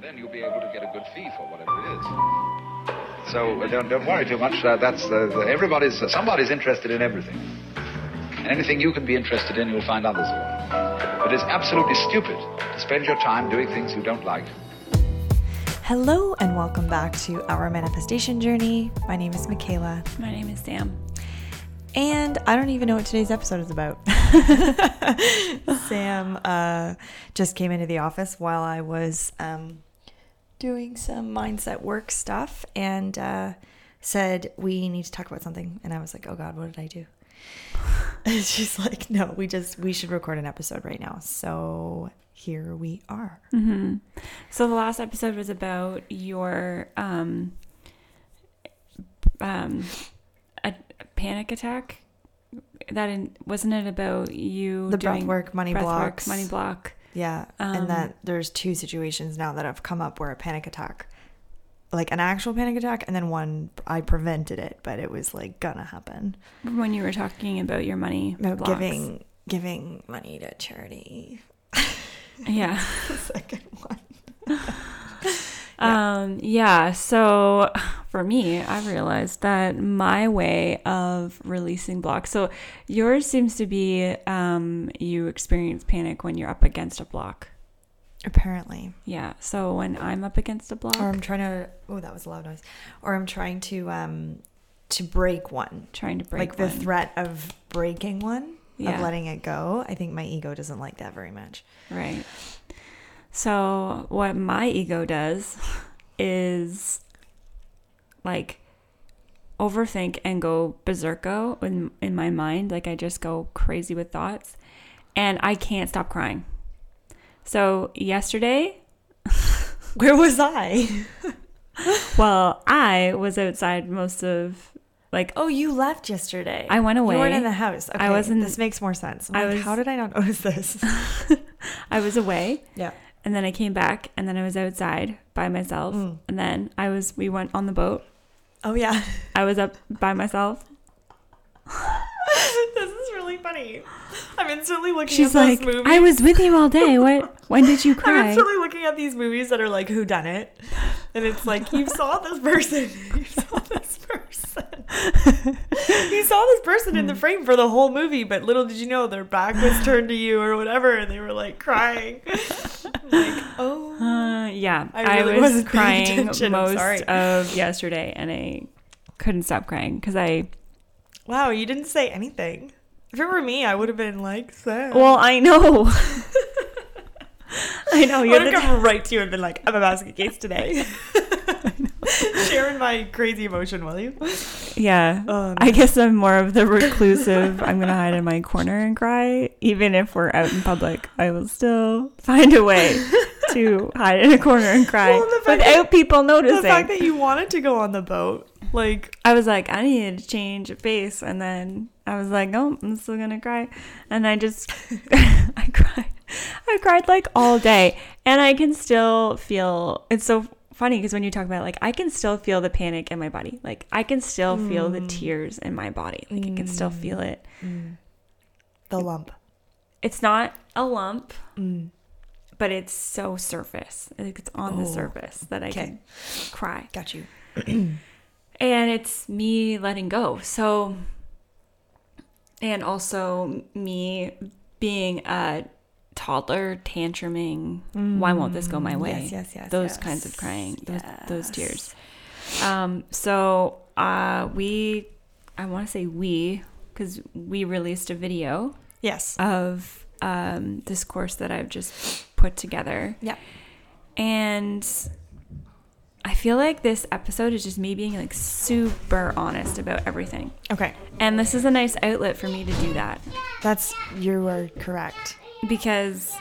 And then you'll be able to get a good fee for whatever it is. So uh, don't, don't worry too much. Uh, that's uh, the, everybody's somebody's interested in everything. And anything you can be interested in, you'll find others are. But it's absolutely stupid to spend your time doing things you don't like. Hello, and welcome back to our manifestation journey. My name is Michaela. My name is Sam. And I don't even know what today's episode is about. Sam uh, just came into the office while I was um, doing some mindset work stuff and uh, said, We need to talk about something. And I was like, Oh God, what did I do? And she's like, No, we just, we should record an episode right now. So here we are. Mm-hmm. So the last episode was about your um, um, a, panic attack. That in, wasn't it about you The doing breathwork, money breathwork, blocks. money block. Yeah. Um, and that there's two situations now that have come up where a panic attack, like an actual panic attack, and then one I prevented it, but it was like gonna happen. When you were talking about your money About blocks. giving giving money to charity. yeah. the second one. Um, yeah. So for me, I realized that my way of releasing blocks. So yours seems to be um, you experience panic when you're up against a block. Apparently. Yeah. So when I'm up against a block, Or I'm trying to oh that was a loud noise. Or I'm trying to um to break one. trying to break like the threat of breaking one. Yeah. Of letting it go. I think my ego doesn't like that very much. Right. So what my ego does is like overthink and go berserko in in my mind. Like I just go crazy with thoughts, and I can't stop crying. So yesterday, Where was I? well, I was outside most of like Oh, you left yesterday. I went away You weren't in the house. Okay, I wasn't- This makes more sense. I'm I like, was- How did I not notice this? I was away. yeah. And then I came back, and then I was outside by myself. Mm. And then I was, we went on the boat. Oh yeah. I was up by myself. this is really funny. I'm instantly looking She's at like, movies. I was with you all day. What? When did you cry? I'm instantly looking at these movies that are like who done it, and it's like you saw this person, you saw this person, you saw this person in the frame for the whole movie, but little did you know their back was turned to you or whatever, and they were like crying. like, oh, Uh, yeah, I I, really was wasn't crying most of yesterday, and I couldn't stop crying because I. wow, you didn't say anything. If it were me, I would have been like, sad. Well, I know. I know you would have come right to you and been like, I'm a basket case today. Sharing my crazy emotion, will you? Yeah, Oh, I guess I'm more of the reclusive. I'm gonna hide in my corner and cry, even if we're out in public. I will still find a way to hide in a corner and cry Well, without that- people The fact that you wanted to go on the boat, like, I was like, I needed to change a face, and then I was like, oh, I'm still gonna cry, and I just, I cried, I cried like all day, and I can still feel. It's so funny because when you talk about it, like, I can still feel the panic in my body, like I can still feel the mm. tears in my body, like I can still feel mm. Mm. it. the lump. It's not a lump, Mm. but it's so surface, like it's on the Oh, surface that I okay. can cry. Got you. and it's me letting go so and also me being a toddler tantruming why won't this go my way Mm, Yes, yes, yes, those yes. kinds of crying those those tears um so uh we i want to say we because we released a video Yes. of um this course that i've just put together yeah. and I feel like this episode is just me being like super honest about everything. Okay. And this is a nice outlet for me to do that That's, you are correct. Because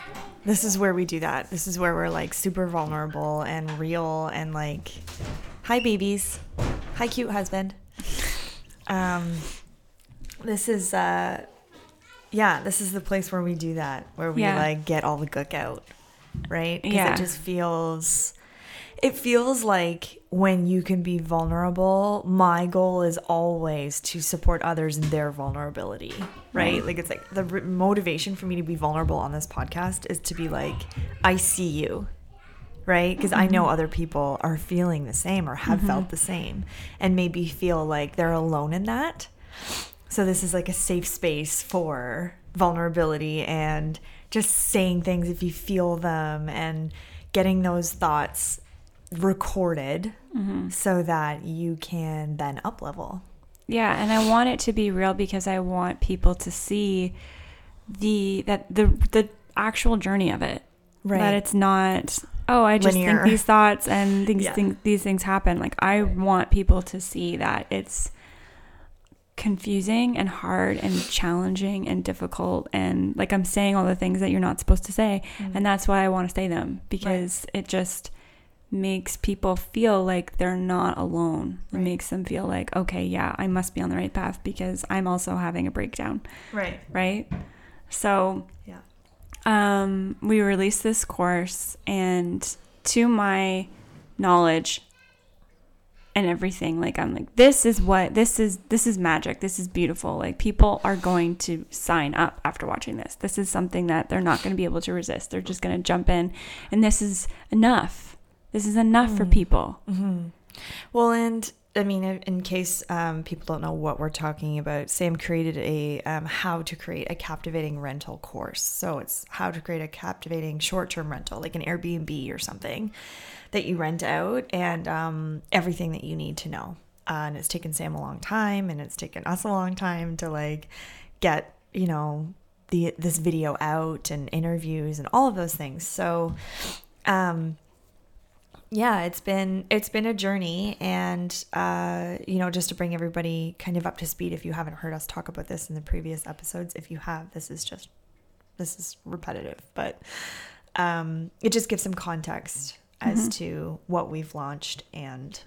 This is where we do that. This is where we're like super vulnerable and real and like, hi, babies. Hi, cute husband. Um, this is, uh, yeah, this is the place where we do that, where we Yeah. like get all the gook out, right? Because Yeah. it just feels, it feels like when you can be vulnerable, my goal is always to support others in their vulnerability, right? Right. Like it's like the motivation for me to be vulnerable on this podcast is to be like, I see you right? Because I know mm-hmm. other people are feeling the same or have felt mm-hmm. the same and maybe feel like they're alone in that. So this is like a safe space for vulnerability and just saying things if you feel them and getting those thoughts recorded so that you can then up level. Yeah, and I want it to be real because I want people to see the that the the actual journey of it. Right. That it's not oh, I just Linear. think these thoughts and these Yeah. things these things happen. Like I want people to see that it's confusing and hard and challenging and difficult and like I'm saying all the things that you're not supposed to say Mm. and that's why I want to say them because it just makes people feel like they're not alone. It Right. makes them feel like okay, yeah, I must be on the right path because I'm also having a breakdown, Right. right? So, Yeah. um, we released this course, and to my knowledge and everything, like I'm like, this is what this is. This is magic. This is beautiful. Like people are going to sign up after watching this. This is something that they're not going to be able to resist. They're just going to jump in, and this is enough. This is enough for people. Well, and I mean, in case um, people don't know what we're talking about, Sam created a um, how to create a captivating rental course. So it's how to create a captivating short-term rental, like an Airbnb or something that you rent out, and um, everything that you need to know. Uh, and it's taken Sam a long time, and it's taken us a long time to like get you know the this video out and interviews and all of those things. So. Um, yeah it's been it's been a journey and uh you know just to bring everybody kind of up to speed if you haven't heard us talk about this in the previous episodes if you have this is just this is repetitive but um it just gives some context as to what we've launched and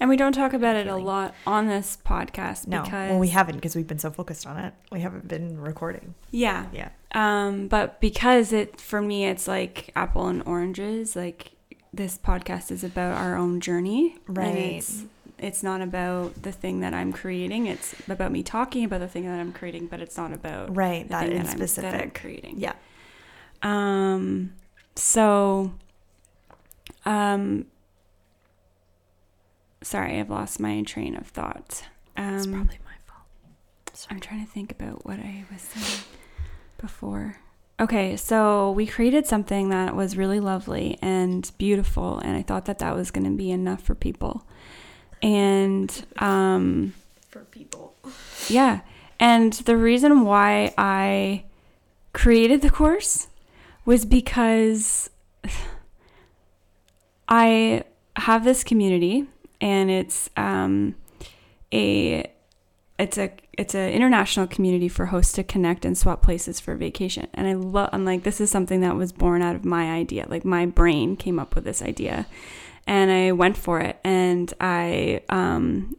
And we don't talk about it a lot on this podcast no because well we haven't because we've been so focused on it. We haven't been recording. Yeah, yeah. Um, but because it for me it's like apple and oranges, like this podcast is about our own journey. And Right. it's it's not about the thing that I'm creating. It's about me talking about the thing that I'm creating, but it's not about right that thing in that I'm, that I'm specific creating. yeah Um so um sorry, I've lost my train of thought. Um it's probably my fault I'm trying to think about what I was saying before. Okay, so we created something that was really lovely and beautiful, and I thought that that was going to be enough for people. And um, for people yeah, and the reason why I created the course was because I have this community, and it's um, a it's a it's an international community for hosts to connect and swap places for vacation. And I love I'm like this is something that was born out of my idea. Like my brain came up with this idea, and I went for it, and I um,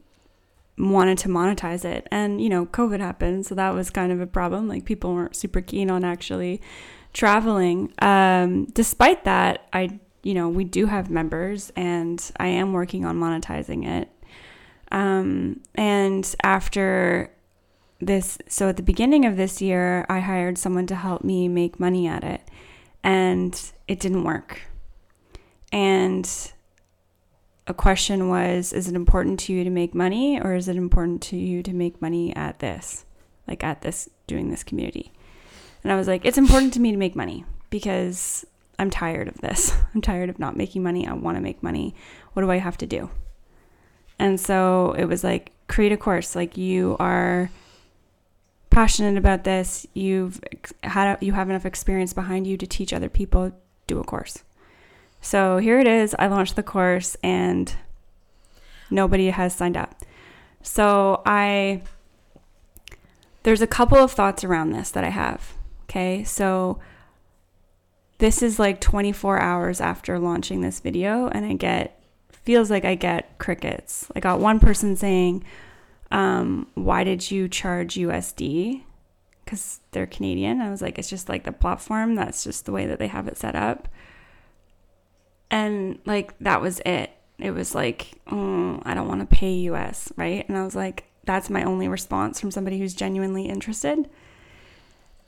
wanted to monetize it. And you know, COVID happened, so that was kind of a problem. Like people weren't super keen on actually traveling. Um, despite that, I you know we do have members, and I am working on monetizing it. Um, and after this, so at the beginning of this year, I hired someone to help me make money at it, and it didn't work. And a question was Is it important to you to make money, or is it important to you to make money at this, like at this, doing this community? And I was like, It's important to me to make money because I'm tired of this. I'm tired of not making money. I want to make money. What do I have to do? And so it was like, create a course. Like you are passionate about this. You've had you have enough experience behind you to teach other people. Do a course. So here it is. I launched the course and nobody has signed up. So I there's a couple of thoughts around this that I have. Okay? So this is like 24 hours after launching this video and I get feels like I get crickets. I got one person saying, um, "Why did you charge USD?" Because they're Canadian. I was like, "It's just like the platform. That's just the way that they have it set up." And like that was it. It was like, oh, "I don't want to pay US," right? And I was like, "That's my only response from somebody who's genuinely interested."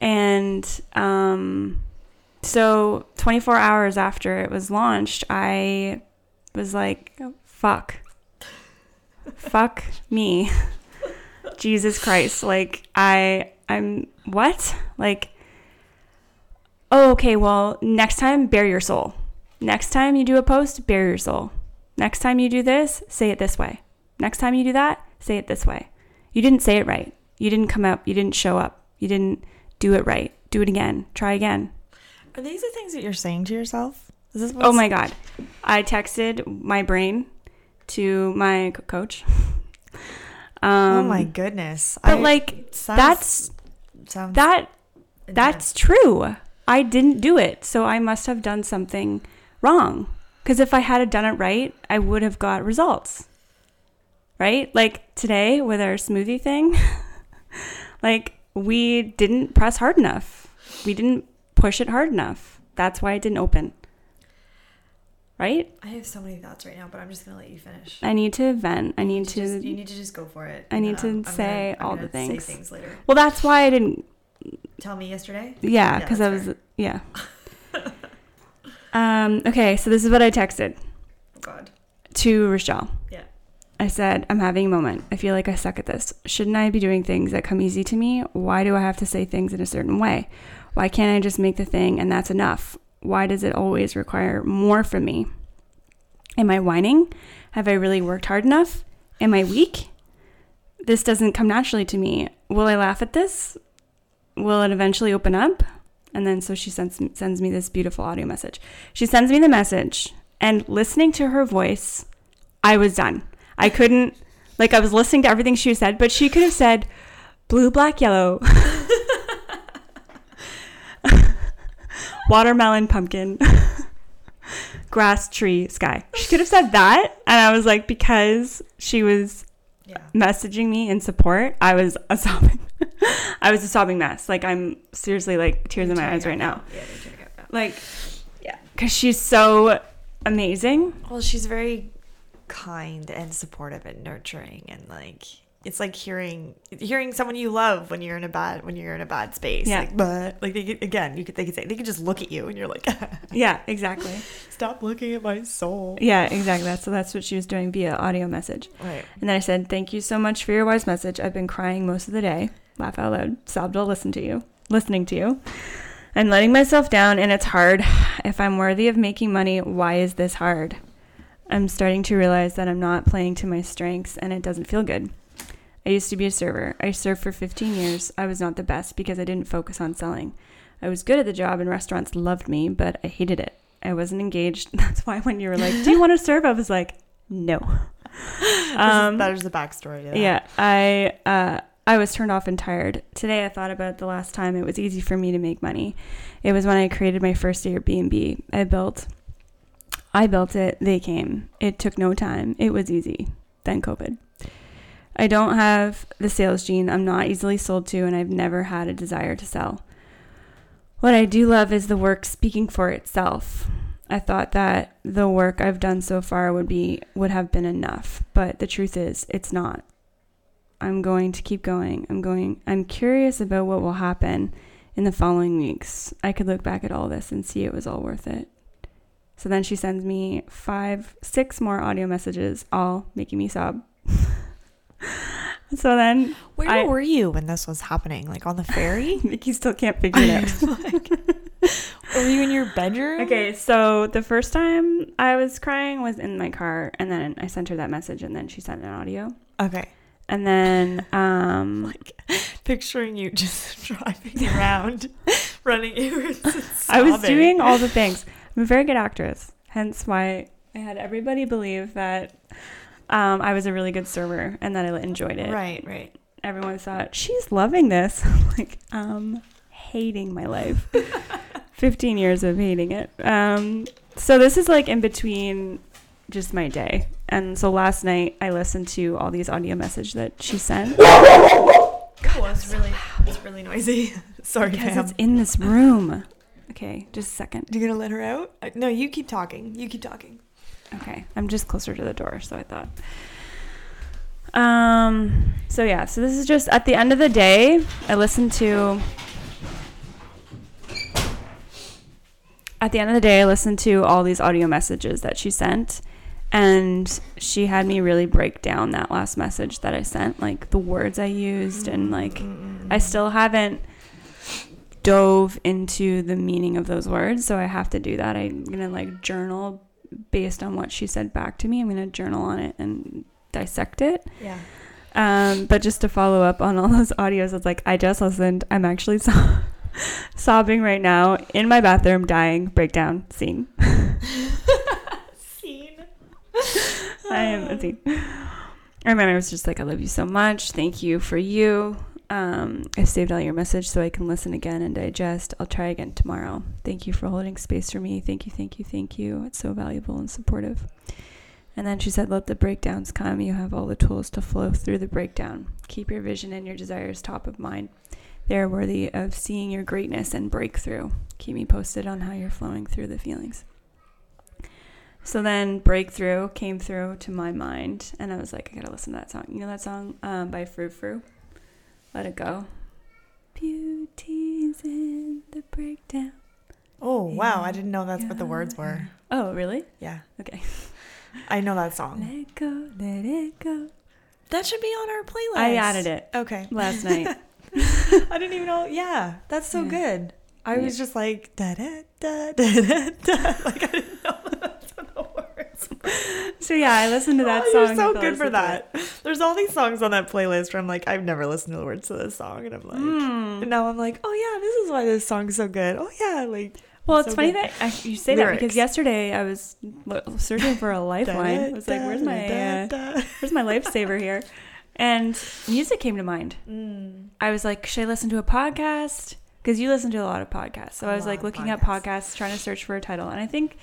And um, so 24 hours after it was launched, I was like, fuck. Fuck me. Jesus Christ. Like I I'm what? Like Oh, okay, well, next time bare your soul. Next time you do a post, bare your soul. Next time you do this, say it this way. Next time you do that, say it this way. You didn't say it right. You didn't come up. You didn't show up. You didn't do it right. Do it again. Try again. Are these the things that you're saying to yourself? Is this Oh my God. I texted my brain to my co- coach. Um, Oh my goodness. But I- like, sounds- that's sounds that that's true. I didn't do it, so I must have done something wrong. Because if I had done it right, I would have got results. Right? Like today with our smoothie thing, like we didn't press hard enough. We didn't push it hard enough. That's why it didn't open. Right? I have so many thoughts right now, but I'm just gonna let you finish. I need to vent. I need to. just- you need to just go for it. I need to I'm say I'm all the say things. things later. well, that's why I didn't Tell me yesterday. Yeah, Yeah, because I that's was yeah. um, okay, so this is what I texted Oh God. to Rochelle. Yeah. I said, I'm having a moment. I feel like I suck at this. Shouldn't I be doing things that come easy to me? Why do I have to say things in a certain way? Why can't I just make the thing and that's enough? Why does it always require more from me? Am I whining? Have I really worked hard enough? Am I weak? This doesn't come naturally to me. Will I laugh at this? Will it eventually open up? And then so she sends sends me this beautiful audio message. She sends me the message, and listening to her voice, I was done. I couldn't like I was listening to everything she said, but she could have said blue, black, yellow, watermelon, pumpkin, grass, tree, sky. She could have said that, and I was like, because she was Yeah. messaging me in support, I was a sobbing. I was a sobbing mess. Like I'm seriously like tears in my eyes right now. Yeah, they're. Like, yeah, because she's so amazing. Well, she's very kind and supportive and nurturing, and like it's like hearing hearing someone you love when you're in a bad when you're in a bad space. Yeah. Like, but like they could, again, you could they could say they could just look at you and you're like, Yeah, exactly. stop looking at my soul. Yeah, exactly. That's so that's what she was doing via audio message. Right. And then I said, "Thank you so much for your wise message. I've been crying most of the day. Laugh out loud. Sobbed while listen to you, listening to you. I'm letting myself down, and it's hard. If I'm worthy of making money, why is this hard? I'm starting to realize that I'm not playing to my strengths, and it doesn't feel good. I used to be a server. I served for 15 years. I was not the best because I didn't focus on selling. I was good at the job, and restaurants loved me, but I hated it. I wasn't engaged. That's why when you were like, "Do you want to serve?" I was like, "No." Um, that is the backstory. To. Yeah, I uh, I was turned off and tired. Today I thought about the last time it was easy for me to make money. It was when I created my first Airbnb. I built I built it, they came. It took no time. It was easy. Then COVID. I don't have the sales gene. I'm not easily sold to and I've never had a desire to sell. What I do love is the work speaking for itself. I thought that the work I've done so far would be would have been enough, but the truth is it's not. I'm going to keep going. I'm going I'm curious about what will happen in the following weeks. I could look back at all this and see it was all worth it. So then she sends me five, six more audio messages, all making me sob. so then Where I- were you when this was happening? Like on the ferry? Nikki still can't figure it out. were you in your bedroom? Okay, so the first time I was crying was in my car, and then I sent her that message, and then she sent an audio, Okay. and then um, Like picturing you just driving around, running. errands I was doing all the things. I'm a very good actress, hence why I had everybody believe that um, I was a really good server and that I enjoyed it. Right, right. Everyone thought she's loving this. like, um, hating my life. 15 years of hating it. Um, so this is like in between just my day. And so last night I listened to all these audio messages that she sent Oh, it's really, it's really noisy. Sorry, because it's in this room. Okay, just a second. You gonna let her out? No, you keep talking. You keep talking. Okay, I'm just closer to the door, so I thought. Um. So yeah. So this is just at the end of the day. I listened to. at the end of the day, I listened to all these audio messages that she sent, and she had me really break down that last message that I sent, like the words I used, and like I still haven't dove into the meaning of those words, so I have to do that. I'm gonna like journal based on what she said back to me. I'm gonna journal on it and dissect it. Yeah. Um, but just to follow up on all those audios, it's like I just listened. I'm actually so- sobbing right now in my bathroom, dying. Breakdown scene. Scene. I am a scene. I remember I was just like, I love you so much. Thank you for you. Um, I saved all your message so I can listen again and digest. I'll try again tomorrow. Thank you for holding space for me. Thank you, thank you, thank you. It's so valuable and supportive. And then she said, Let the breakdowns come. You have all the tools to flow through the breakdown. Keep your vision and your desires top of mind. They are worthy of seeing your greatness and breakthrough. Keep me posted on how you're flowing through the feelings. So then Breakthrough came through to my mind, and I was like, I gotta listen to that song. You know that song um, by Frou Frou? Let It Go. Beauty's in the breakdown. Oh wow! I didn't know that's what the words were. Oh, really? Yeah, Okay. I know that song. Let it go, let it go. That should be on our playlist. I added it Okay. last night. I didn't even know. Yeah, that's so Yeah. good. I was just like da da da da da da. Like I didn't know that's what the words. were. So yeah, I listened to that oh, song. You're so good for that. There's all these songs on that playlist where I'm like, I've never listened to the words to this song, and I'm like, Mm. and now I'm like, oh yeah, this is why this song's so good. Oh yeah, like Well, it's So funny good. that you say that because yesterday I was searching for a lifeline. I was like, "Where's my uh, where's my lifesaver here?" And music came to mind. Mm. I was like, should I listen to a podcast? Because you listen to a lot of podcasts. So A I was like looking up podcasts. podcasts, trying to search for a title. And I think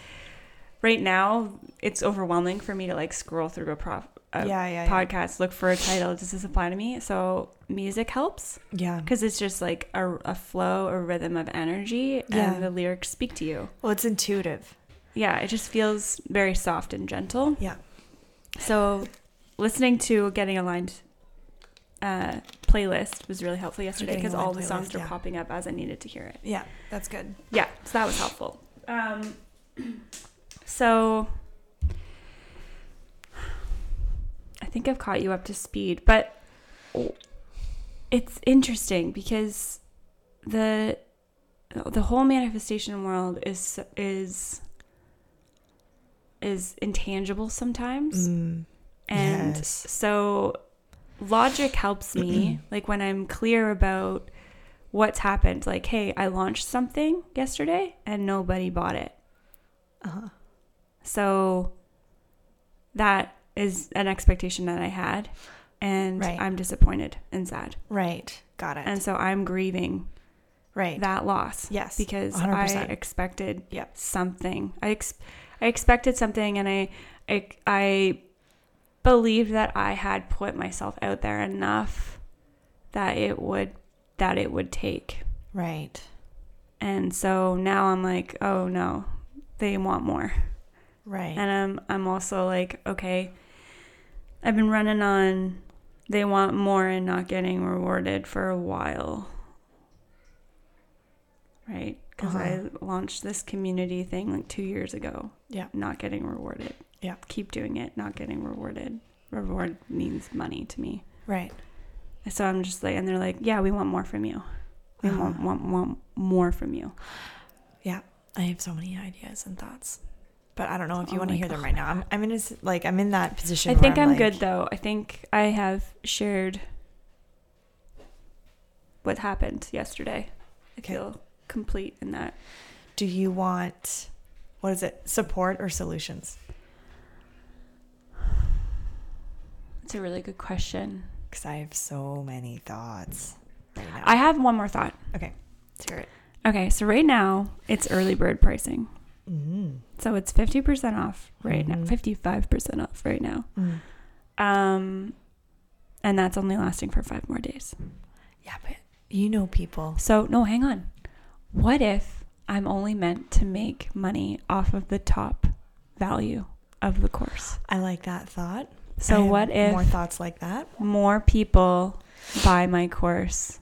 right now it's overwhelming for me to like scroll through a, prof- a Yeah, yeah, yeah. podcast, look for a title. Does this apply to me? So music helps Yeah. because it's just like a, a flow, a rhythm of energy, Yeah. and the lyrics speak to you. Well, it's intuitive. Yeah, it just feels very soft and gentle. Yeah. So listening to Getting Aligned uh, playlist was really helpful yesterday because all the songs playlist, were yeah. popping up as I needed to hear it. Yeah, that's good. Yeah, so that was helpful. Um, so I think I've caught you up to speed, but it's interesting because the the whole manifestation world is is is intangible sometimes. Mm. And Yes. so logic helps me, like when I'm clear about what's happened. Like, hey, I launched something yesterday and nobody bought it. Uh-huh. So that is an expectation that I had. And Right. I'm disappointed and sad. Right. Got it. And so I'm grieving right. that loss. Yes, Because 100%. I expected Yep. something. I ex- I expected something and I, I I believed that I had put myself out there enough that it would that it would take. right. And so now I'm like, oh no, they want more. Right. And I'm I'm also like, okay, I've been running on they want more and not getting rewarded for a while. Right? Because I launched this community thing like two years ago. Yeah. Not getting rewarded. Yeah. Keep doing it, not getting rewarded. Reward means money to me. right. So I'm just like, and they're like, yeah, we want more from you. We Uh-huh. want, want, want more from you. Yeah. I have so many ideas and thoughts. But I don't know if you Oh want to hear them right now. I'm, I'm in a, like I'm in that position. I think I'm, like- good though. I think I have shared what happened yesterday. I Okay. feel complete in that. Do you want what is it? Support or solutions? It's a really good question. Because I have so many thoughts right now. I have one more thought. okay. Let's hear it. Okay, so right now it's early bird pricing. Mm-hmm. So it's 50% off right now, Mhm. 55% off right now. Mm. Um and that's only lasting for 5 more days. Yeah, but you know people. So, no, hang on. What if I'm only meant to make money off of the top value of the course? I like that thought. So, what if more thoughts like that? more people buy my course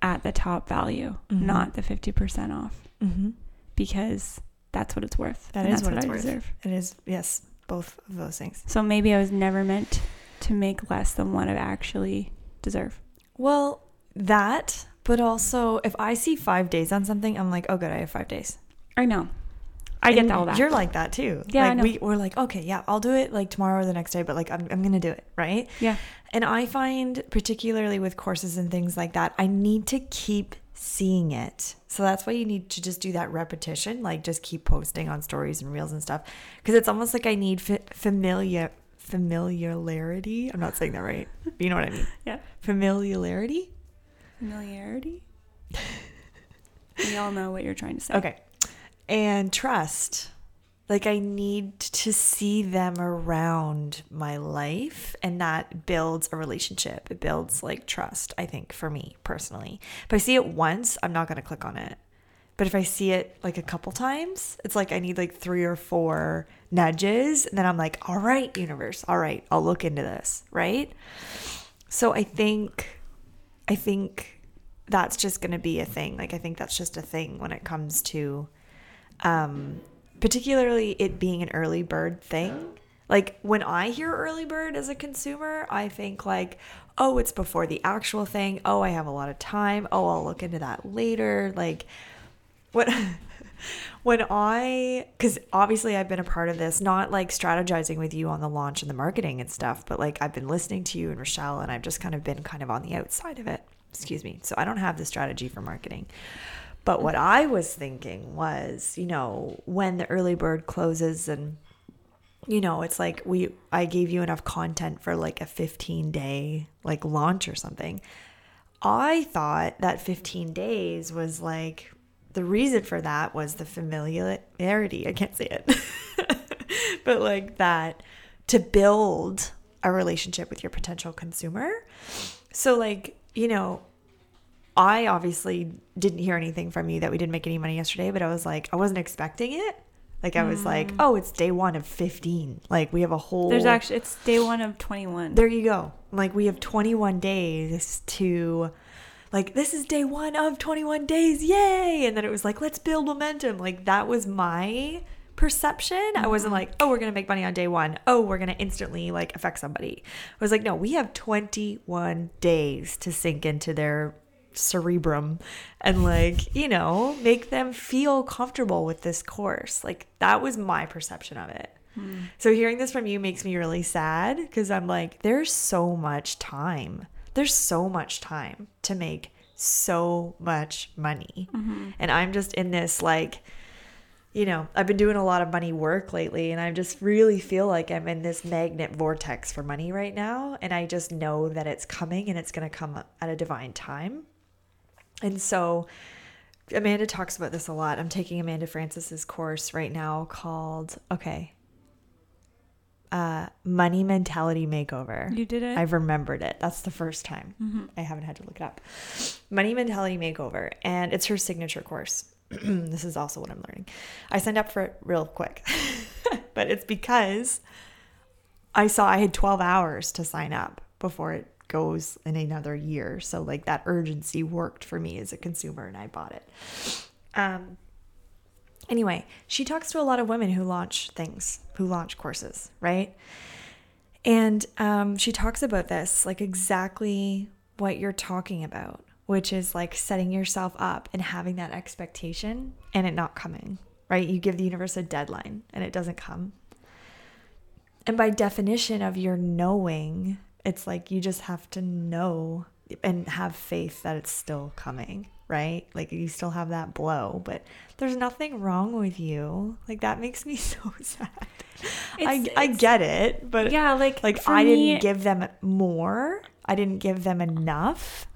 at the top value, Mhm. not the 50% off? Mm-hmm. Because that's what it's worth. That and is that's what it's I worth. deserve. It is, yes, both of those things. So maybe I was never meant to make less than what I actually deserve. Well, that, but also if I see five days on something, I'm like, oh, good, I have five days. I know. I get And all that. You're like that too. Yeah, like we we're like, okay, yeah, I'll do it like tomorrow or the next day, but like I'm I'm gonna do it, right? yeah. And I find particularly with courses and things like that, I need to keep seeing it. So that's why you need to just do that repetition, like just keep posting on stories and reels and stuff, because it's almost like I need fa- familiar familiarity. I'm not saying that right. But you know what I mean? Yeah. Familiarity. Familiarity. we all know what you're trying to say. Okay. And trust. Like I need to see them around my life and that builds a relationship. It builds like trust, I think, for me personally. If I see it once, I'm not going to click on it. But if I see it like a couple times, it's like I need like three or four nudges. And then I'm like, all right, universe, all right, I'll look into this. Right. So I think, I think that's just going to be a thing. Like, I think that's just a thing when it comes to, um, particularly it being an early bird thing. Like, when I hear early bird as a consumer, I think, like, oh, it's before the actual thing. Oh, I have a lot of time. Oh, I'll look into that later. Like, what when I because obviously I've been a part of this, not like strategizing with you on the launch and the marketing and stuff, but like I've been listening to you and Rochelle, and I've just kind of been kind of on the outside of it. Excuse me. So I don't have the strategy for marketing. But what mm-hmm. I was thinking was, you know, when the early bird closes and you know, it's like we I gave you enough content for like a 15 day like launch or something. I thought that 15 days was like the reason for that was the familiarity. I can't say it. but like that to build a relationship with your potential consumer. So like, you know, I obviously didn't hear anything from you that we didn't make any money yesterday, but I was like, I wasn't expecting it. Like I was hmm. like, oh, it's day one of 15. Like we have a whole There's actually it's day one of 21. there you go. Like we have 21 days to like this is day 1 of 21 days. Yay! And then it was like let's build momentum. Like that was my perception. I wasn't mm-hmm. like, "Oh, we're going to make money on day 1. Oh, we're going to instantly like affect somebody." I was like, "No, we have 21 days to sink into their cerebrum and like, you know, make them feel comfortable with this course." Like that was my perception of it. Hmm. So hearing this from you makes me really sad because I'm like, there's so much time. There's so much time to make so much money. Mm-hmm. And I'm just in this like, you know, I've been doing a lot of money work lately and I just really feel like I'm in this magnet vortex for money right now. And I just know that it's coming and it's going to come at a divine time. And so Amanda talks about this a lot. I'm taking Amanda Frances's course right now called, okay, uh, Money Mentality Makeover. You did it? I've remembered it. That's the first time. I haven't had to look it up. Money Mentality Makeover. And it's her signature course. this is also what I'm learning. I signed up for it real quick, but it's because I saw I had 12 hours to sign up before it goes in another year. So, like, that urgency worked for me as a consumer and I bought it. Um, anyway, she talks to a lot of women who launch things, who launch courses, right? And um, she talks about this, like exactly what you're talking about, which is like setting yourself up and having that expectation and it not coming, right? You give the universe a deadline and it doesn't come. And by definition of your knowing, it's like you just have to know and have faith that it's still coming, right? Like you still have that blow, but there's nothing wrong with you. Like that makes me so sad. I It's- I get it, but Yeah, like, like I me- didn't give them more. I didn't give them enough.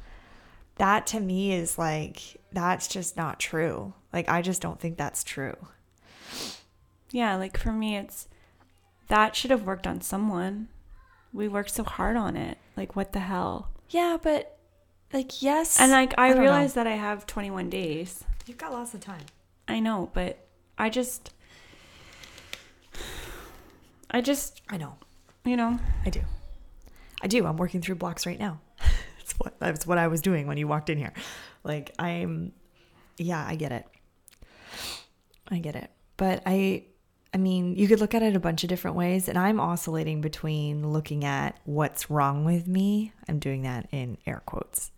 That to me is like that's just not true. Like I just don't think that's true. Yeah, like for me, it's that should have worked on someone. We worked so hard on it. Like, what the hell? Yeah, but like yes, And like, I, know. realize that I have 21 days. you've got lots of time. I know, but I just, I just, I know. you know, I do. I do. I'm working through blocks right now. that's what that's what I was doing when you walked in here. Like I'm yeah, I get it. I get it. but I I mean, you could look at it a bunch of different ways and I'm oscillating between looking at what's wrong with me. I'm doing that in air quotes.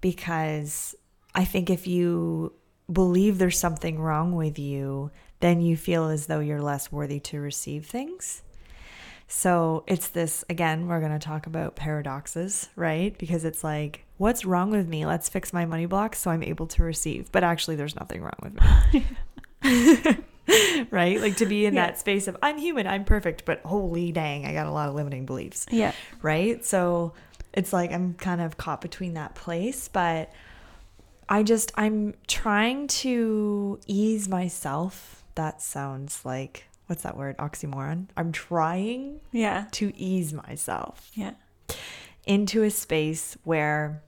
Because I think if you believe there's something wrong with you, then you feel as though you're less worthy to receive things. So it's this again, we're going to talk about paradoxes, right? Because it's like, what's wrong with me? Let's fix my money block so I'm able to receive. But actually, there's nothing wrong with me. right? Like to be in Yeah. that space of I'm human, I'm perfect, but holy dang, I got a lot of limiting beliefs Yeah. right? So it's like I'm kind of caught between that place, but I just I'm trying to ease myself. That sounds like what's that word? Oxymoron. I'm trying Yeah. to ease myself Yeah. into a space where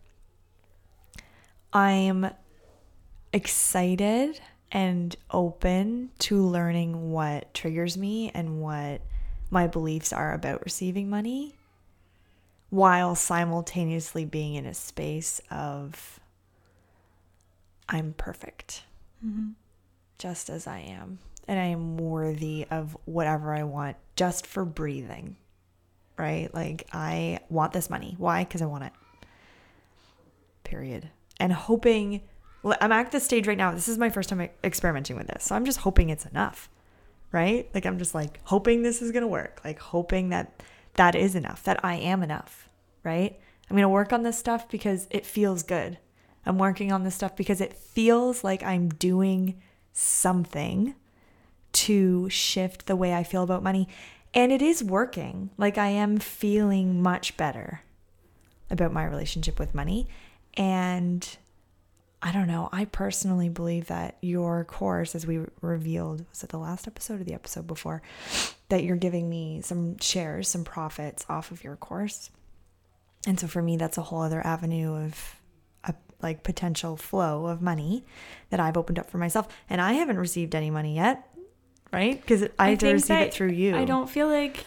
I'm excited and open to learning what triggers me and what my beliefs are about receiving money while simultaneously being in a space of I'm perfect mm-hmm. just as I am and I am worthy of whatever I want just for breathing right? Like I want this money. Why? Because I want it. Period. And hoping, I'm at this stage right now. This is my first time experimenting with this. So I'm just hoping it's enough, right? Like I'm just like hoping this is going to work, like hoping that that is enough, that I am enough, right? I'm going to work on this stuff because it feels good. I'm working on this stuff because it feels like I'm doing something to shift the way I feel about money. And it is working. Like I am feeling much better about my relationship with money. And I don't know, I personally believe that your course, as we revealed, was it the last episode or the episode before, that you're giving me some shares, some profits off of your course. And so for me, that's a whole other avenue of a like potential flow of money that I've opened up for myself. And I haven't received any money yet, right? Because I, had to receive it through you. I don't feel like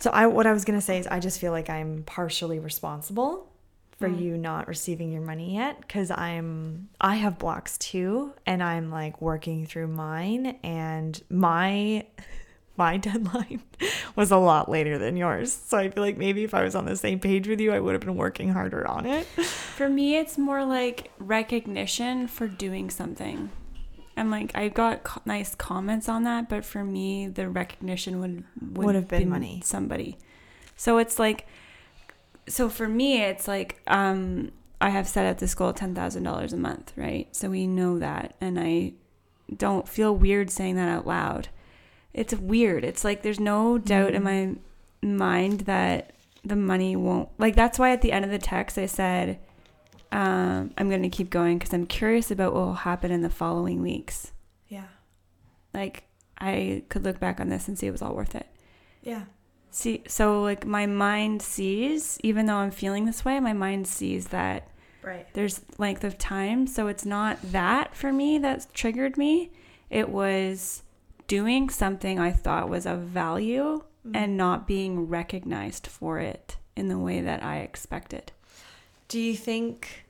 So I what I was gonna say is I just feel like I'm partially responsible for Mm. you not receiving your money yet because I'm I have blocks too and I'm like working through mine and my my deadline was a lot later than yours. So I feel like maybe if I was on the same page with you I would have been working harder on it. For me, it's more like recognition for doing something. And like I got co- nice comments on that, but for me, the recognition would would, Would have been money. Somebody. So it's like, so for me, it's like um, I have set at the school ten thousand dollars a month, right? So we know that, and I don't feel weird saying that out loud. It's weird. It's like there's no doubt in my mind that the money won't like that's why at the end of the text I said um, I'm going to keep going because I'm curious about what will happen in the following weeks. Yeah. Like I could look back on this and see it was all worth it. Yeah. See, so like my mind sees, even though I'm feeling this way, my mind sees that Right. there's length of time. So it's not that for me that triggered me. It was doing something I thought was of value mm-hmm. and not being recognized for it in the way that I expected. Do you think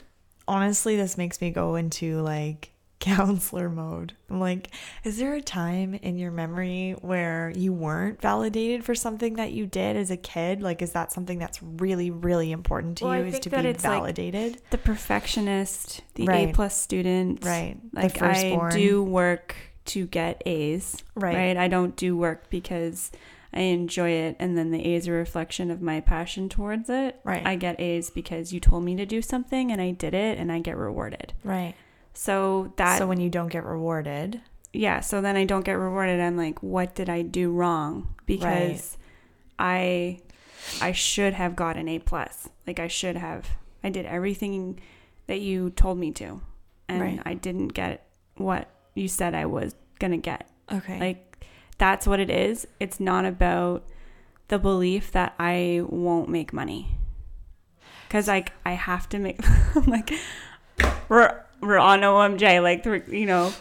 honestly this makes me go into like counselor mode? I'm like, is there a time in your memory where you weren't validated for something that you did as a kid? Like is that something that's really really important to Well, you is think to that be it's, like, validated? The perfectionist, the Right. A plus student, Right. Like I do work to get A's, Right. right? I don't do work because I enjoy it, and then the A's are a reflection of my passion towards it. Right. I get A's because you told me to do something, and I did it, and I get rewarded. right. So that, so when you don't get rewarded, yeah. So then I don't get rewarded. I'm like, what did I do wrong? Because I, I should have got an A plus. Like I should have. I did everything that you told me to, and Right. I didn't get what you said I was gonna get. okay. Like that's what it is. It's not about the belief that I won't make money. Cause like I have to make I'm like we're on OMJ like you know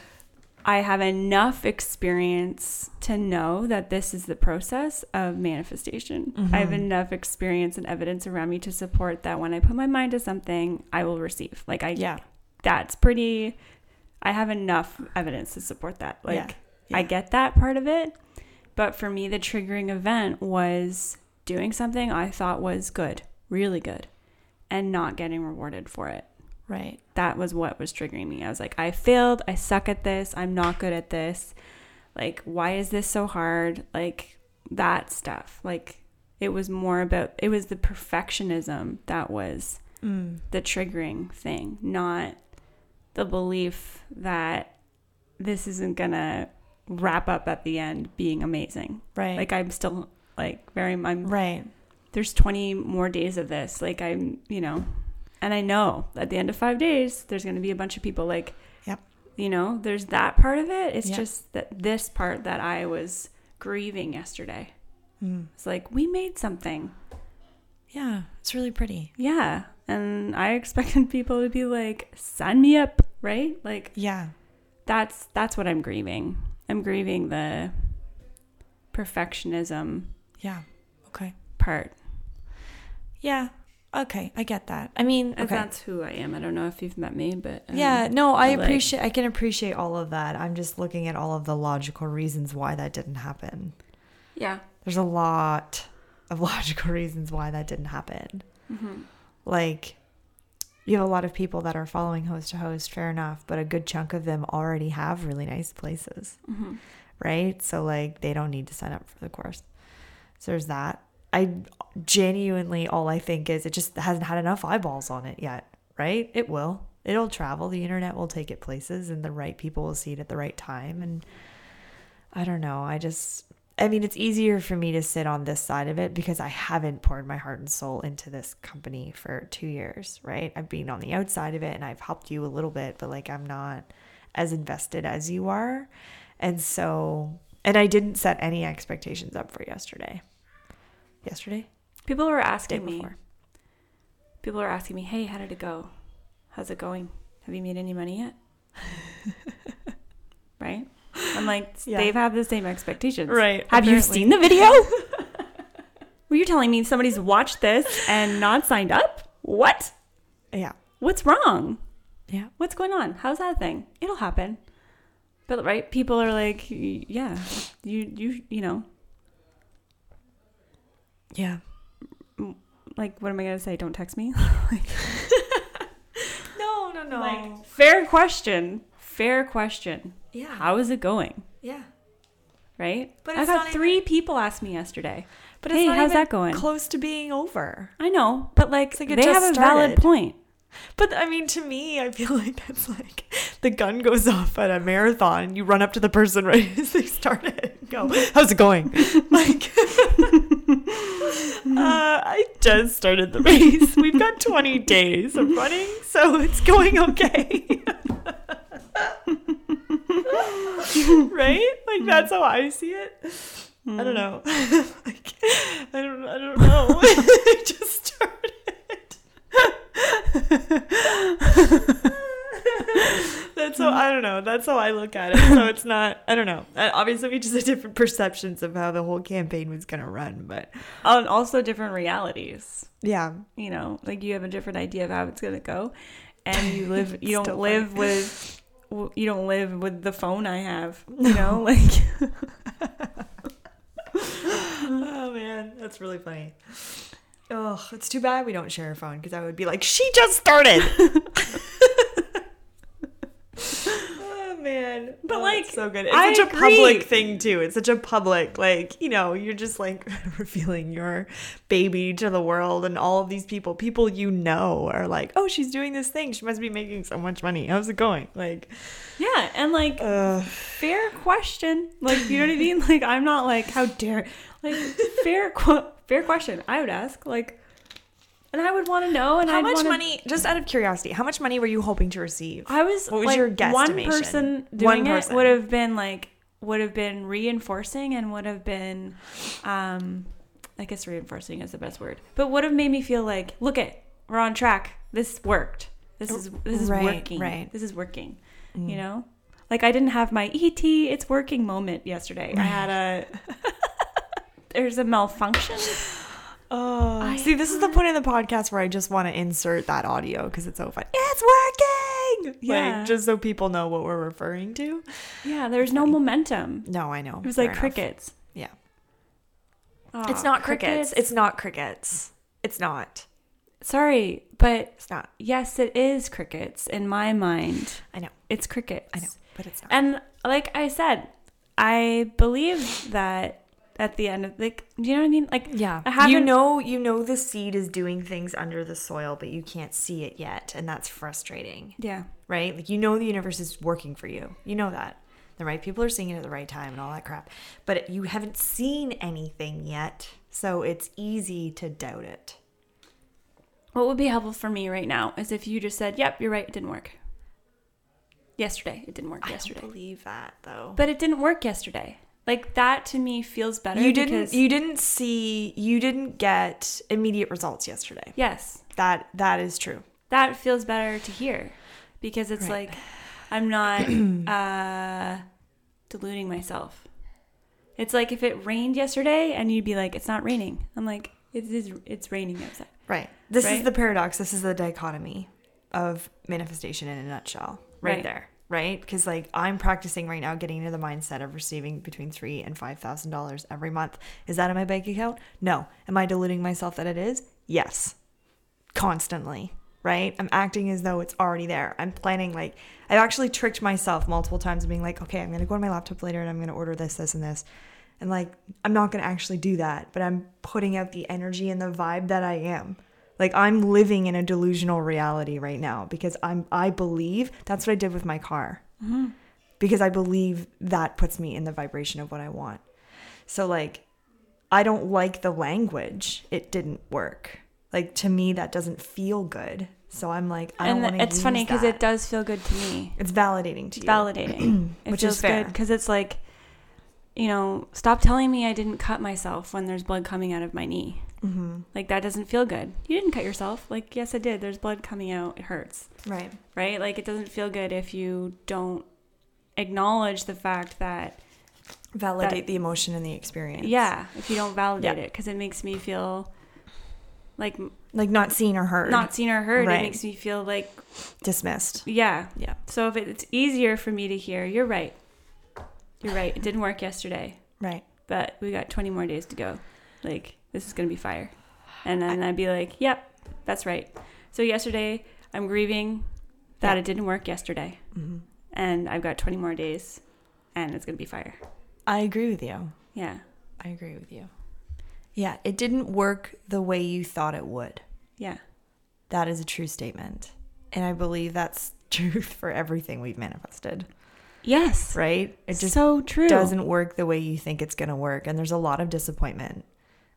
I have enough experience to know that this is the process of manifestation. I have mm-hmm. enough experience and evidence around me to support that when I put my mind to something, I will receive. Like I yeah. that's pretty I have enough evidence to support that. Like Yeah. I get that part of it, but for me the triggering event was doing something I thought was good, really good, and not getting rewarded for it. Right. That was what was triggering me. I was like, I failed. I suck at this. I'm not good at this. Like, why is this so hard? Like, that stuff. Like, it was more about, it was the perfectionism that was Mm. the triggering thing, not the belief that this isn't going to wrap up at the end being amazing. Right. Like, I'm still, like, very, I'm right. there's 20 more days of this. Like I'm, you know, and I know at the end of five days, there's going to be a bunch of people like, Yep. you know, there's that part of it. It's Yep. just that this part that I was grieving yesterday. Mm. It's like, we made something. Yeah. It's really pretty. Yeah. And I expected people to be like, sign me up, right? Like Yeah. that's, that's what I'm grieving. I'm grieving the perfectionism Yeah. Okay. part. Yeah. Okay. I get that. I mean, okay. That's who I am. I don't know if you've met me, but um, Yeah, no, I like- appreciate I can appreciate all of that. I'm just looking at all of the logical reasons why that didn't happen. yeah. There's a lot of logical reasons why that didn't happen. Mm-hmm. Like you have a lot of people that are following host to host, fair enough, but a good chunk of them already have really nice places, Mm-hmm. right? So like they don't need to sign up for the course. So there's that. I genuinely all I think is it just hasn't had enough eyeballs on it yet, right? It will. It'll travel. The internet will take it places and the right people will see it at the right time and I don't know. I just I mean, it's easier for me to sit on this side of it because I haven't poured my heart and soul into this company for 2 years, right? I've been on the outside of it and I've helped you a little bit, but like I'm not as invested as you are. And so and I didn't set any expectations up for yesterday. Yesterday? People were asking me. before. People were asking me, "Hey, how did it go? How's it going? Have you made any money yet?" right? I'm like, Yeah. they've had the same expectations. Right, Have you seen the video? Were you telling me somebody's watched this and not signed up? What? Yeah. What's wrong? Yeah. What's going on? How's that thing? It'll happen. But right, people are like, yeah, you you you know, Yeah. Like what am I gonna say? Don't text me. No, no, no. Like, fair question. Fair question. yeah. How is it going? Yeah. Right? But I got not even- three people ask me yesterday. But Hey, it's not how's that going? Close to being over. I know, but like, like they have just a valid point. But I mean, to me, I feel like that's like the gun goes off at a marathon. and You run up to the person right as they start it. Go, how's it going? Like, uh, I just started the race. We've got 20 days of running, so it's going okay. right? Like that's how I see it. I don't know. like, I don't. I don't know. I just started. That's how I don't know. That's how I look at it. So it's not. I don't know. Uh, Obviously, we just have different perceptions of how the whole campaign was gonna run, but And also different realities. yeah, You know, like you have a different idea of how it's gonna go, and you live. You don't live with. You don't live with the phone I have. You know, like oh man, that's really funny. Oh, it's too bad we don't share a phone because I would be like, she just started. oh man, But, Oh, like, so good. It's I such a agree. public thing too. It's such a public, like you know, you're just like revealing your baby to the world, and all of these people, people you know, are like, oh, she's doing this thing. She must be making so much money. How's it going? Like, yeah, and like uh, fair question. Like you know what I mean? Like I'm not like how dare like fair qu- fair question. I would ask like, and I would want to know. And how I'd much wanna, money? Just out of curiosity, how much money were you hoping to receive? I was. What was like, your One guesstimation? person One doing person. it would have been like would have been reinforcing and would have been, um, I guess reinforcing is the best word, but would have made me feel like, look it, we're on track. This worked. This is this is Right, working. right. Mm. This is working. You know. Like I didn't have my ET, it's working moment yesterday. I had a there's a malfunction. Oh, I see, this is the point in the podcast where I just want to insert that audio because it's so fun. It's working. Yeah. Like just so people know what we're referring to. Yeah, there's no momentum. No, I know. It was Fair like enough. crickets. Yeah. Aw, It's not crickets. It's not crickets. It's not. sorry, but It's not. yes, it is crickets in my mind. I know. It's crickets. I know. But it's not. And like I said, I believe that at the end of like, do you know what I mean? Like, Yeah. I haven't. You know you know the seed is doing things under the soil, but you can't see it yet, and that's frustrating. Yeah. Right? Like you know the universe is working for you. You know that. The right people are seeing it at the right time and all that crap. But you haven't seen anything yet, so it's easy to doubt it. What would be helpful for me right now is if you just said, "Yep, you're right. It didn't work." Yesterday, it didn't work I yesterday, don't believe that though. but it didn't work yesterday. Like that to me feels better. you didn't you didn't see you didn't get immediate results yesterday. Yes, That that is true. that feels better to hear because it's Right. like I'm not uh, deluding myself. It's like if it rained yesterday and you'd be like, "It's not raining." I'm like, "It is. It's raining outside." Right. This is the paradox. This is the dichotomy of manifestation in a nutshell. Right, Right. there. Right? Because like I'm practicing right now getting into the mindset of receiving between three and five thousand dollars every month. Is that in my bank account? No. Am I deluding myself that it is? Yes. Constantly. Right? I'm acting as though it's already there. I'm planning like I've actually tricked myself multiple times of being like, okay, I'm gonna go on my laptop later and I'm gonna order this, this, and this. And like, I'm not to actually do that, but I'm putting out the energy and the vibe that I am. Like I'm living in a delusional reality right now because I'm I believe that's what I did with my car. Mm-hmm. Because I believe that puts me in the vibration of what I want. So like I don't like the language. It didn't work. Like to me that doesn't feel good. So I'm like I don't want to it's funny because it does feel good to me. it's validating to It's you. validating. it Which feels is fair. good because it's like, you know, stop telling me I didn't cut myself when there's blood coming out of my knee. Mhm. Like that doesn't feel good. You didn't cut yourself. Like yes, I did. There's blood coming out. It hurts, Right. right? Like it doesn't feel good if you don't acknowledge the fact that Validate the emotion and the experience. yeah, if you don't validate Yeah. it, because it makes me feel like Like not seen or heard. not seen or heard. Right. It makes me feel like dismissed. yeah. Yeah. So if it's easier for me to hear, you're right. You're right. It didn't work yesterday. Right. but we got 20 more days to go. Like, this is going to be fire. And then I'd be like, yep, that's right. So, yesterday, I'm grieving that Yeah. it didn't work yesterday. hmm And I've got 20 more days, and it's going to be fire. I agree with you. Yeah. I agree with you. Yeah, it didn't work the way you thought it would. Yeah. That is a true statement. And I believe that's truth for everything we've manifested, Yes. right? It just so true. doesn't work the way you think it's going to work. And there's a lot of disappointment.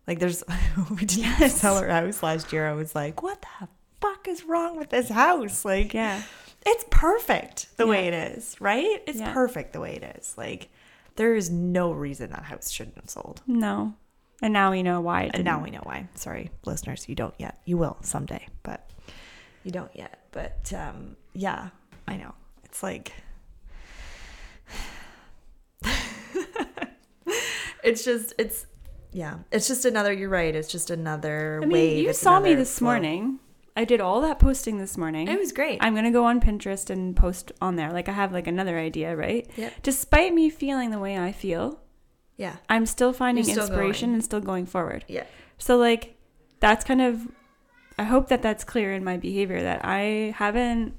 Like, there's, we didn't Yes. sell our house last year. I was like, what the fuck is wrong with this house? Like, Yeah. it's perfect the way it is, right? It's Yeah. perfect the way it is. Like, there is no reason that house shouldn't have sold. No. And now we know why. And now we know why. Sorry, listeners, you don't yet. You will someday, but you don't yet. But um, yeah, I know. It's like it's just it's yeah, it's just another. You're right. It's just another I mean, you saw me this flow. morning. I did all that posting this morning. It was great. I'm gonna go on Pinterest and post on there. Like I have like another idea, right? Yep. Despite me feeling the way I feel, yeah, I'm still finding still inspiration going. and still going forward. yeah, So like that's kind of I hope that that's clear in my behavior that I haven't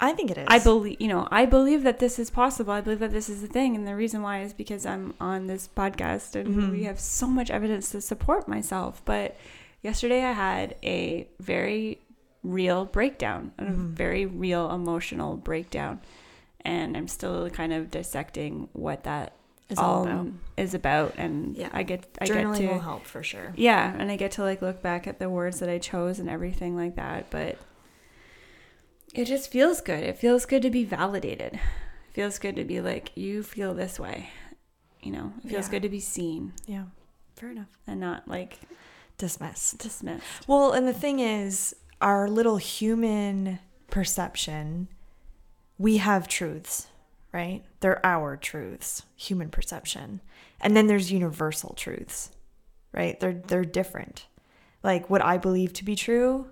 I think it is. I believe you know I believe that this is possible. I believe that this is the thing and the reason why is because I'm on this podcast and Mhm. we have so much evidence to support myself. But yesterday I had a very real breakdown, a Mhm. very real emotional breakdown. And I'm still kind of dissecting what that It's all about. um, is about and Yeah. I get I Journaling get to will help for sure. yeah, and I get to like look back at the words that I chose and everything like that, but it just feels good. It feels good to be validated. It feels good to be like you feel this way. You know, it feels Yeah. good to be seen Yeah, fair enough. and not like Dismissed. dismissed. Well, and the thing is, our little human perception, we have truths, right? They're our truths, human perception. And then there's universal truths, right? They're they're different. Like what I believe to be true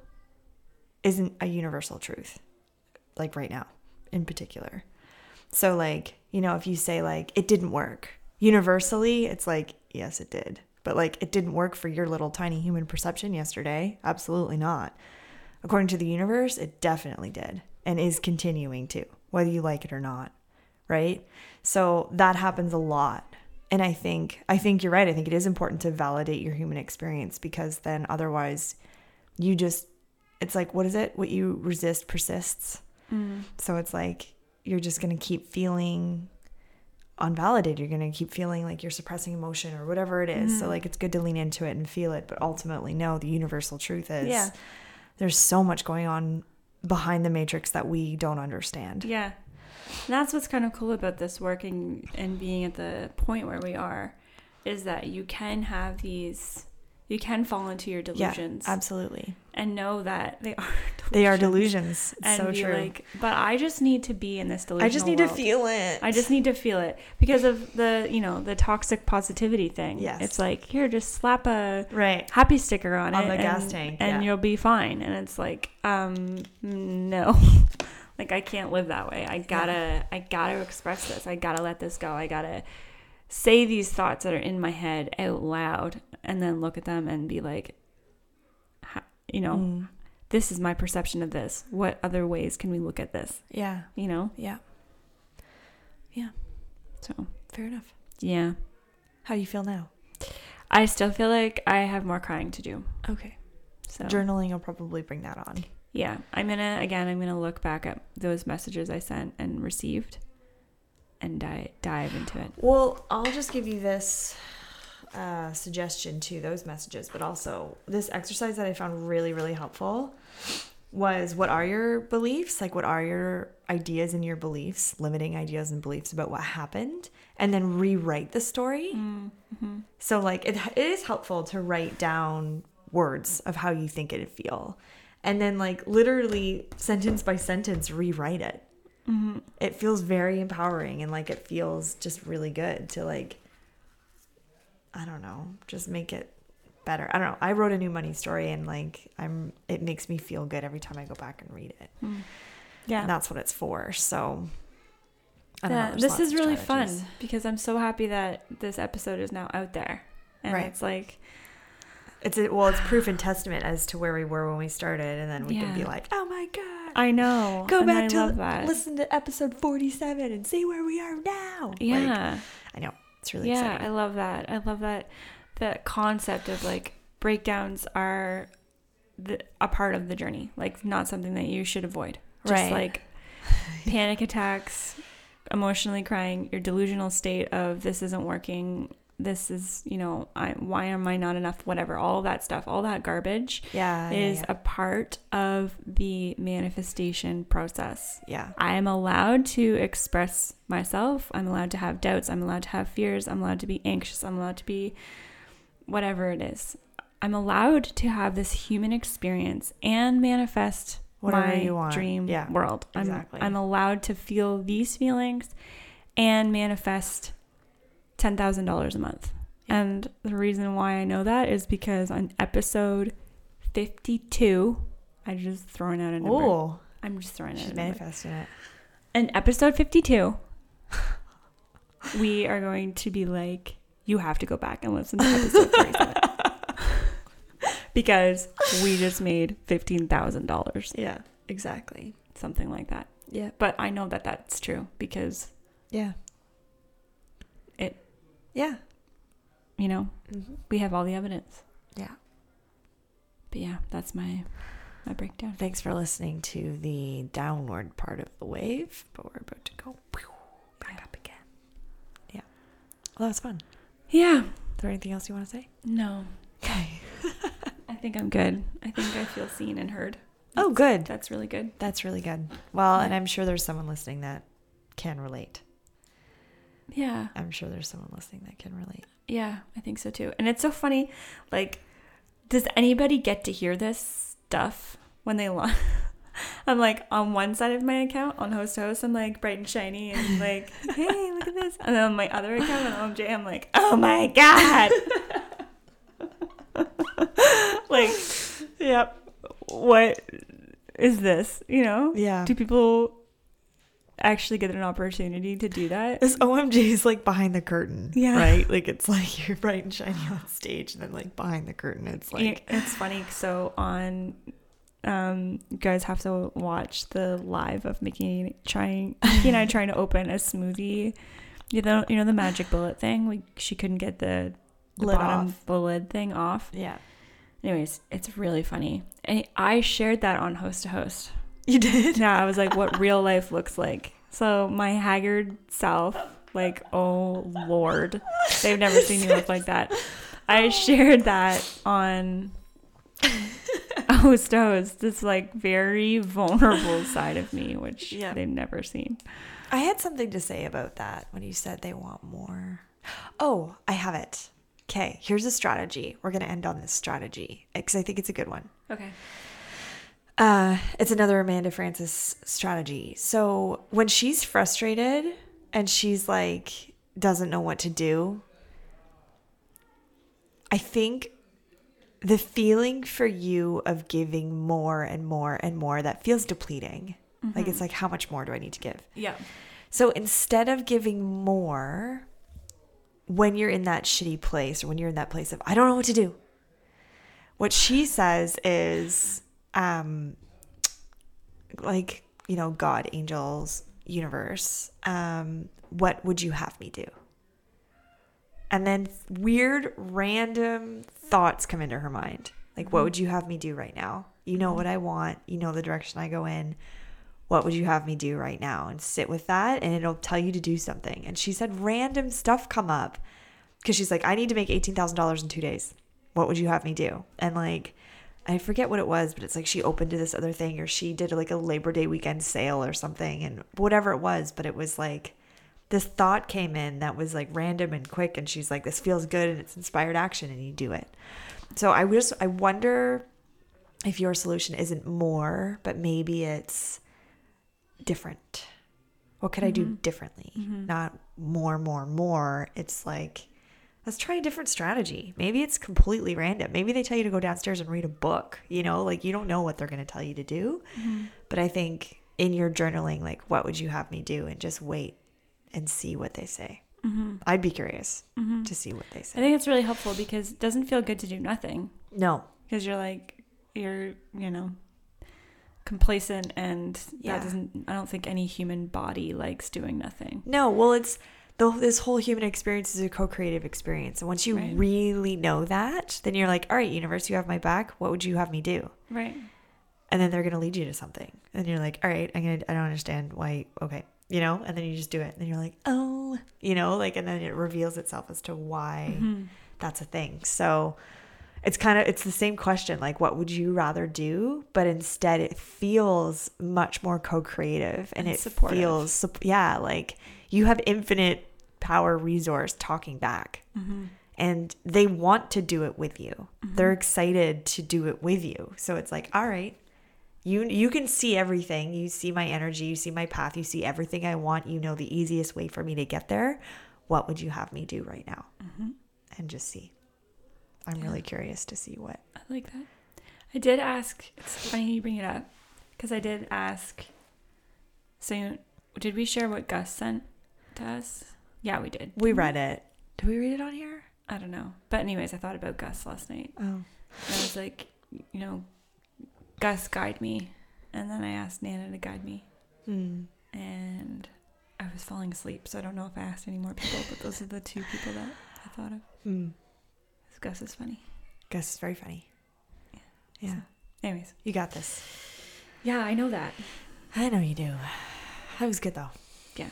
isn't a universal truth like right now. in particular. So like, you know, if you say like it didn't work, universally, it's like yes, it did. But like it didn't work for your little tiny human perception yesterday. Absolutely not. According to the universe, it definitely did and is continuing to, whether you like it or not. Right? So that happens a lot. And I think I think you're right. I think it is important to validate your human experience because then otherwise you just it's like what is it? What you resist persists. Mm. So it's like you're just going to keep feeling unvalidated. You're going to keep feeling like you're suppressing emotion or whatever it is. So mm-hmm. like it's good to lean into it and feel it, but ultimately no, the universal truth is Yeah. there's so much going on behind the matrix that we don't understand. Yeah. That's what's kind of cool about this working and being at the point where we are is that you can have these you can fall into your delusions Yeah, absolutely. and know that they are They are delusions. It's so true. like but I just need to be in this delusion. I just need to feel it. I just need to feel it because of the, you know, the toxic positivity thing. Yes. It's like, here, just slap a right. happy sticker on, On it the and, gas tank, and yeah. you'll be fine and it's like um no like i can't live that way i gotta i gotta express this i gotta let this go i gotta say these thoughts that are in my head out loud and then look at them and be like you know Mm. this is my perception of this what other ways can we look at this Yeah. you know Yeah. Yeah. so Fair enough. yeah How do you feel now? i still feel like i have more crying to do Okay. so Journaling will probably bring that on. Yeah, I'm gonna again. I'm gonna look back at those messages I sent and received, and di- dive into it. Well, I'll just give you this uh, suggestion to those messages, but also this exercise that I found really, really helpful was what are your beliefs? Like, what are your ideas and your beliefs, limiting ideas and beliefs about what happened, and then rewrite the story. So, like, it, it is helpful to write down words of how you think it'd feel, and then, like, literally sentence by sentence, rewrite it. Mm-hmm. It feels very empowering and like it feels just really good to like i don't know just make it better. I don't know. I wrote a new money story and like i'm it makes me feel good every time i go back and read it. Mm. Yeah, and that's what it's for so I don't know, yeah. there's This is really fun because I'm so happy that this episode is now out there, and Right. it's like, it's a, well it's proof and testament as to where we were when we started and then we can be like oh my god I know. go and back I to that. listen to episode 47 and see where we are now Like, Yeah, i know it's really yeah. exciting I love that. I love that. That concept of like breakdowns are the, a part of the journey, like not something that you should avoid. Just Right. like panic attacks, emotionally crying, your delusional state of this isn't working. This is, you know, I, why am I not enough? Whatever, all that stuff, all that garbage yeah yeah, is yeah. a part of the manifestation process. yeah I am allowed to express myself. I'm allowed to have doubts. I'm allowed to have fears. I'm allowed to be anxious. I'm allowed to be whatever it is. I'm allowed to have this human experience and manifest Whatever my you want. dream Yeah, world. exactly. I'm, I'm allowed to feel these feelings and manifest $10,000 a month. Yeah. And the reason why I know that is because on episode 52, I just throwing out a number. oh I'm just throwing out she's number manifesting it in episode 52 we are going to be like you have to go back and listen to episode 47 because we just made $15000 Yeah, exactly. something like that Yeah, but i know that that's true because yeah, Yeah, you know mm-hmm. we have all the evidence yeah. but yeah that's my my breakdown Thanks for listening to the downward part of the wave, but we're about to go back up again. Yeah, well, that was fun. yeah Is there anything else you want to say? no Okay. i think i'm good i think i feel seen and heard Oh, good. that's really good That's really good. Well, and I'm sure there's someone listening that can relate. Yeah I'm sure there's someone listening that can relate. Yeah, I think so too. And it's so funny. Like, does anybody get to hear this stuff when they launch? I'm like on one side of my account on host to host, I'm like bright and shiny and like, hey, look at this. And then on my other account on OMJ, I'm like, oh my god. like, yep. What is this? You know? Yeah. Do people actually get an opportunity to do that. This OMJ is like behind the curtain. Yeah. Right? Like it's like you're bright and shiny on stage and then like behind the curtain it's like it's funny. So on, um, you guys have to watch the live of Mickey trying, Mickey and I trying to open a smoothie. You know, you know the magic bullet thing. We she couldn't get the, the Lid bottom off. the lid thing off. Yeah. Anyways, it's really funny. And I shared that on Host to Host. You did? Yeah, I was like, what real life looks like. So my haggard self, like, oh Lord, they've never seen me look like that. I shared that on Host Host, this like very vulnerable side of me, which Yeah. they've never seen. I had something to say about that when you said they want more. Oh, I have it. Okay, here's a strategy. We're going to end on this strategy because I think it's a good one. Okay. Uh, it's another Amanda Frances strategy. So when she's frustrated and she's like doesn't know what to do, I think the feeling for you of giving more and more and more that feels depleting. Like it's like how much more do I need to give? Yeah. So instead of giving more when you're in that shitty place or when you're in that place of I don't know what to do. What she says is um like, you know, God, angels, universe, um what would you have me do? And then weird random thoughts come into her mind. Like what would you have me do right now? You know what I want, you know the direction I go in. What would you have me do right now? And sit with that and it'll tell you to do something. And she said random stuff come up because she's like i need to make $18000 in two days. What would you have me do? And like i forget what it was but it's like she opened to this other thing or she did like a labor day weekend sale or something and whatever it was but it was like this thought came in that was like random and quick and she's like this feels good and it's inspired action and you do it so i was i wonder if your solution isn't more but maybe it's different? What could I do mm-hmm. differently? Mm-hmm. Not more, more, more. It's like, let's try a different strategy. Maybe it's completely random. Maybe they tell you to go downstairs and read a book. You know, like you don't know what they're going to tell you to do. Mm-hmm. But I think in your journaling, like, what would you have me do? And just wait and see what they say. Mm-hmm. I'd be curious mm-hmm. to see what they say. I think it's really helpful because it doesn't feel good to do nothing. No. because you're like you're you know complacent and Yeah. that doesn't i don't think any human body likes doing nothing No, well, it's the this whole human experience is a co-creative experience, and once you Right. really know that, then you're like, all right, universe, you have my back. What would you have me do? right And then they're gonna lead you to something, and you're like, all right, I'm gonna, I don't understand why. Okay, you know, and then you just do it, and then you're like, oh, you know, like, and then it reveals itself as to why mm-hmm. that's a thing. So. It's kind of it's the same question like what would you rather do but instead it feels much more co-creative and, And it supportive. feels yeah like you have infinite power resource talking back. Mm-hmm. And they want to do it with you. Mm-hmm. They're excited to do it with you. So it's like all right you you can see everything. You see my energy. You see my path. You see everything i want. You know the easiest way for me to get there. What would you have me do right now? Mm-hmm. And just see. I'm really curious to see what i like that. I did ask it's funny you bring it up because i did ask so did we share what gus sent to us yeah we did. We read it. Did we read it on here? I don't know. But anyways i thought about gus last night. Oh. And i was like you know gus guide me. And then i asked nana to guide me. Hmm. and I was falling asleep, so I don't know if I asked any more people, but those are the two people that I thought of. Hmm. Gus is funny. gus is very funny. Yeah. Anyways, you got this. Yeah, I know that. i know you do. That was good though. Yeah.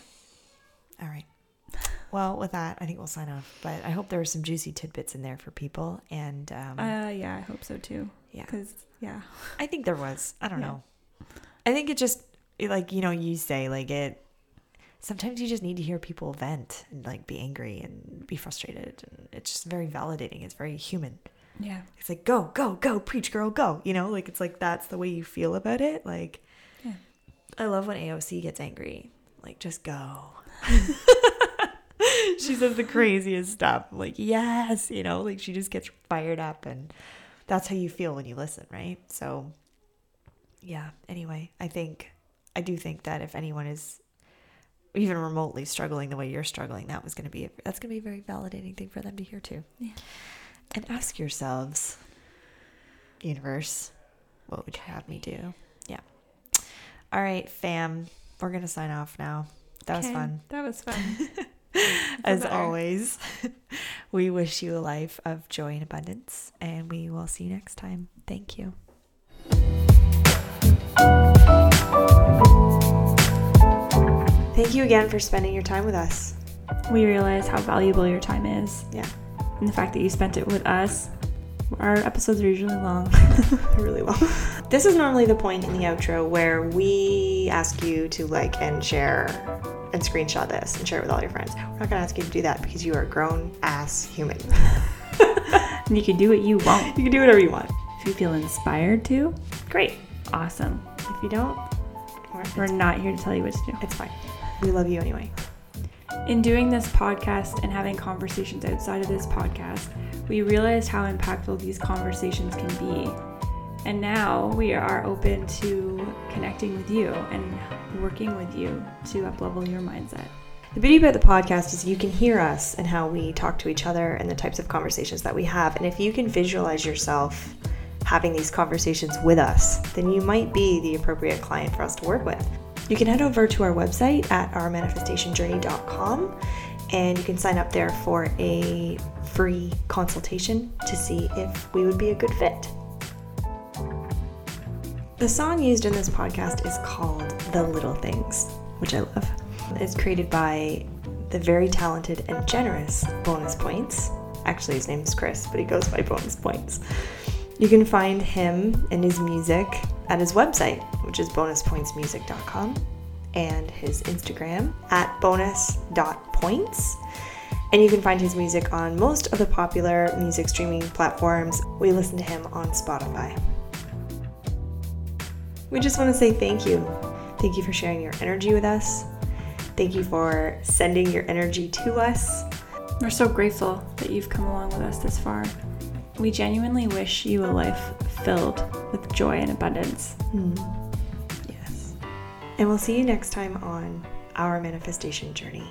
all right well with that i think we'll sign off but i hope there were some juicy tidbits in there for people and um, Uh, yeah, I hope so too. yeah Cause yeah, I think there was. I don't Yeah. know. I think it just it, like you know you say like it. Sometimes you just need to hear people vent and like be angry and be frustrated, and it's just very validating. It's very human. yeah, It's like go go go preach girl go. You know like it's like that's the way you feel about it. Like Yeah. I love when AOC gets angry. Like just go. she says the craziest stuff. I'm like yes, you know like she just gets fired up and that's how you feel when you listen, right? So, yeah. Anyway, I think I do think that if anyone is even remotely struggling the way you're struggling, that was going to be that's going to be a very validating thing for them to hear too. Yeah. And ask yourselves, universe, what would you have me do? Yeah. All right, fam, we're going to sign off now. That was fun. That was fun. As better. always, we wish you a life of joy and abundance, and we will see you next time. Thank you. Thank you again for spending your time with us. we realize how valuable your time is. Yeah. And the fact that you spent it with us. Our episodes are usually long. really long. This is normally the point in the outro where we ask you to like and share and screenshot this and share it with all your friends. We're not gonna ask you to do that because you are a grown ass human. and you can do what you want. you can do whatever you want. If you feel inspired to, Great. awesome. If you don't, We're not here to tell you what to do. it's fine. We love you anyway. In doing this podcast and having conversations outside of this podcast, we realized how impactful these conversations can be. And now we are open to connecting with you and working with you to uplevel your mindset. The beauty about the podcast is you can hear us and how we talk to each other and the types of conversations that we have. And if you can visualize yourself having these conversations with us, then you might be the appropriate client for us to work with. You can head over to our website at ourmanifestationjourney.com and you can sign up there for a free consultation to see if we would be a good fit. The song used in this podcast is called The Little Things, which I love. It's created by the very talented and generous Bonus Points. Actually, his name is Chris, but he goes by Bonus Points. You can find him and his music at his website, which is bonuspointsmusic.com, and his Instagram at bonus.points. And you can find his music on most of the popular music streaming platforms. We listen to him on Spotify. We just want to say thank you. Thank you for sharing your energy with us. Thank you for sending your energy to us. We're so grateful that you've come along with us this far. We genuinely wish you a life filled with joy and abundance. Mm. Yes. And we'll see you next time on Our Manifestation Journey.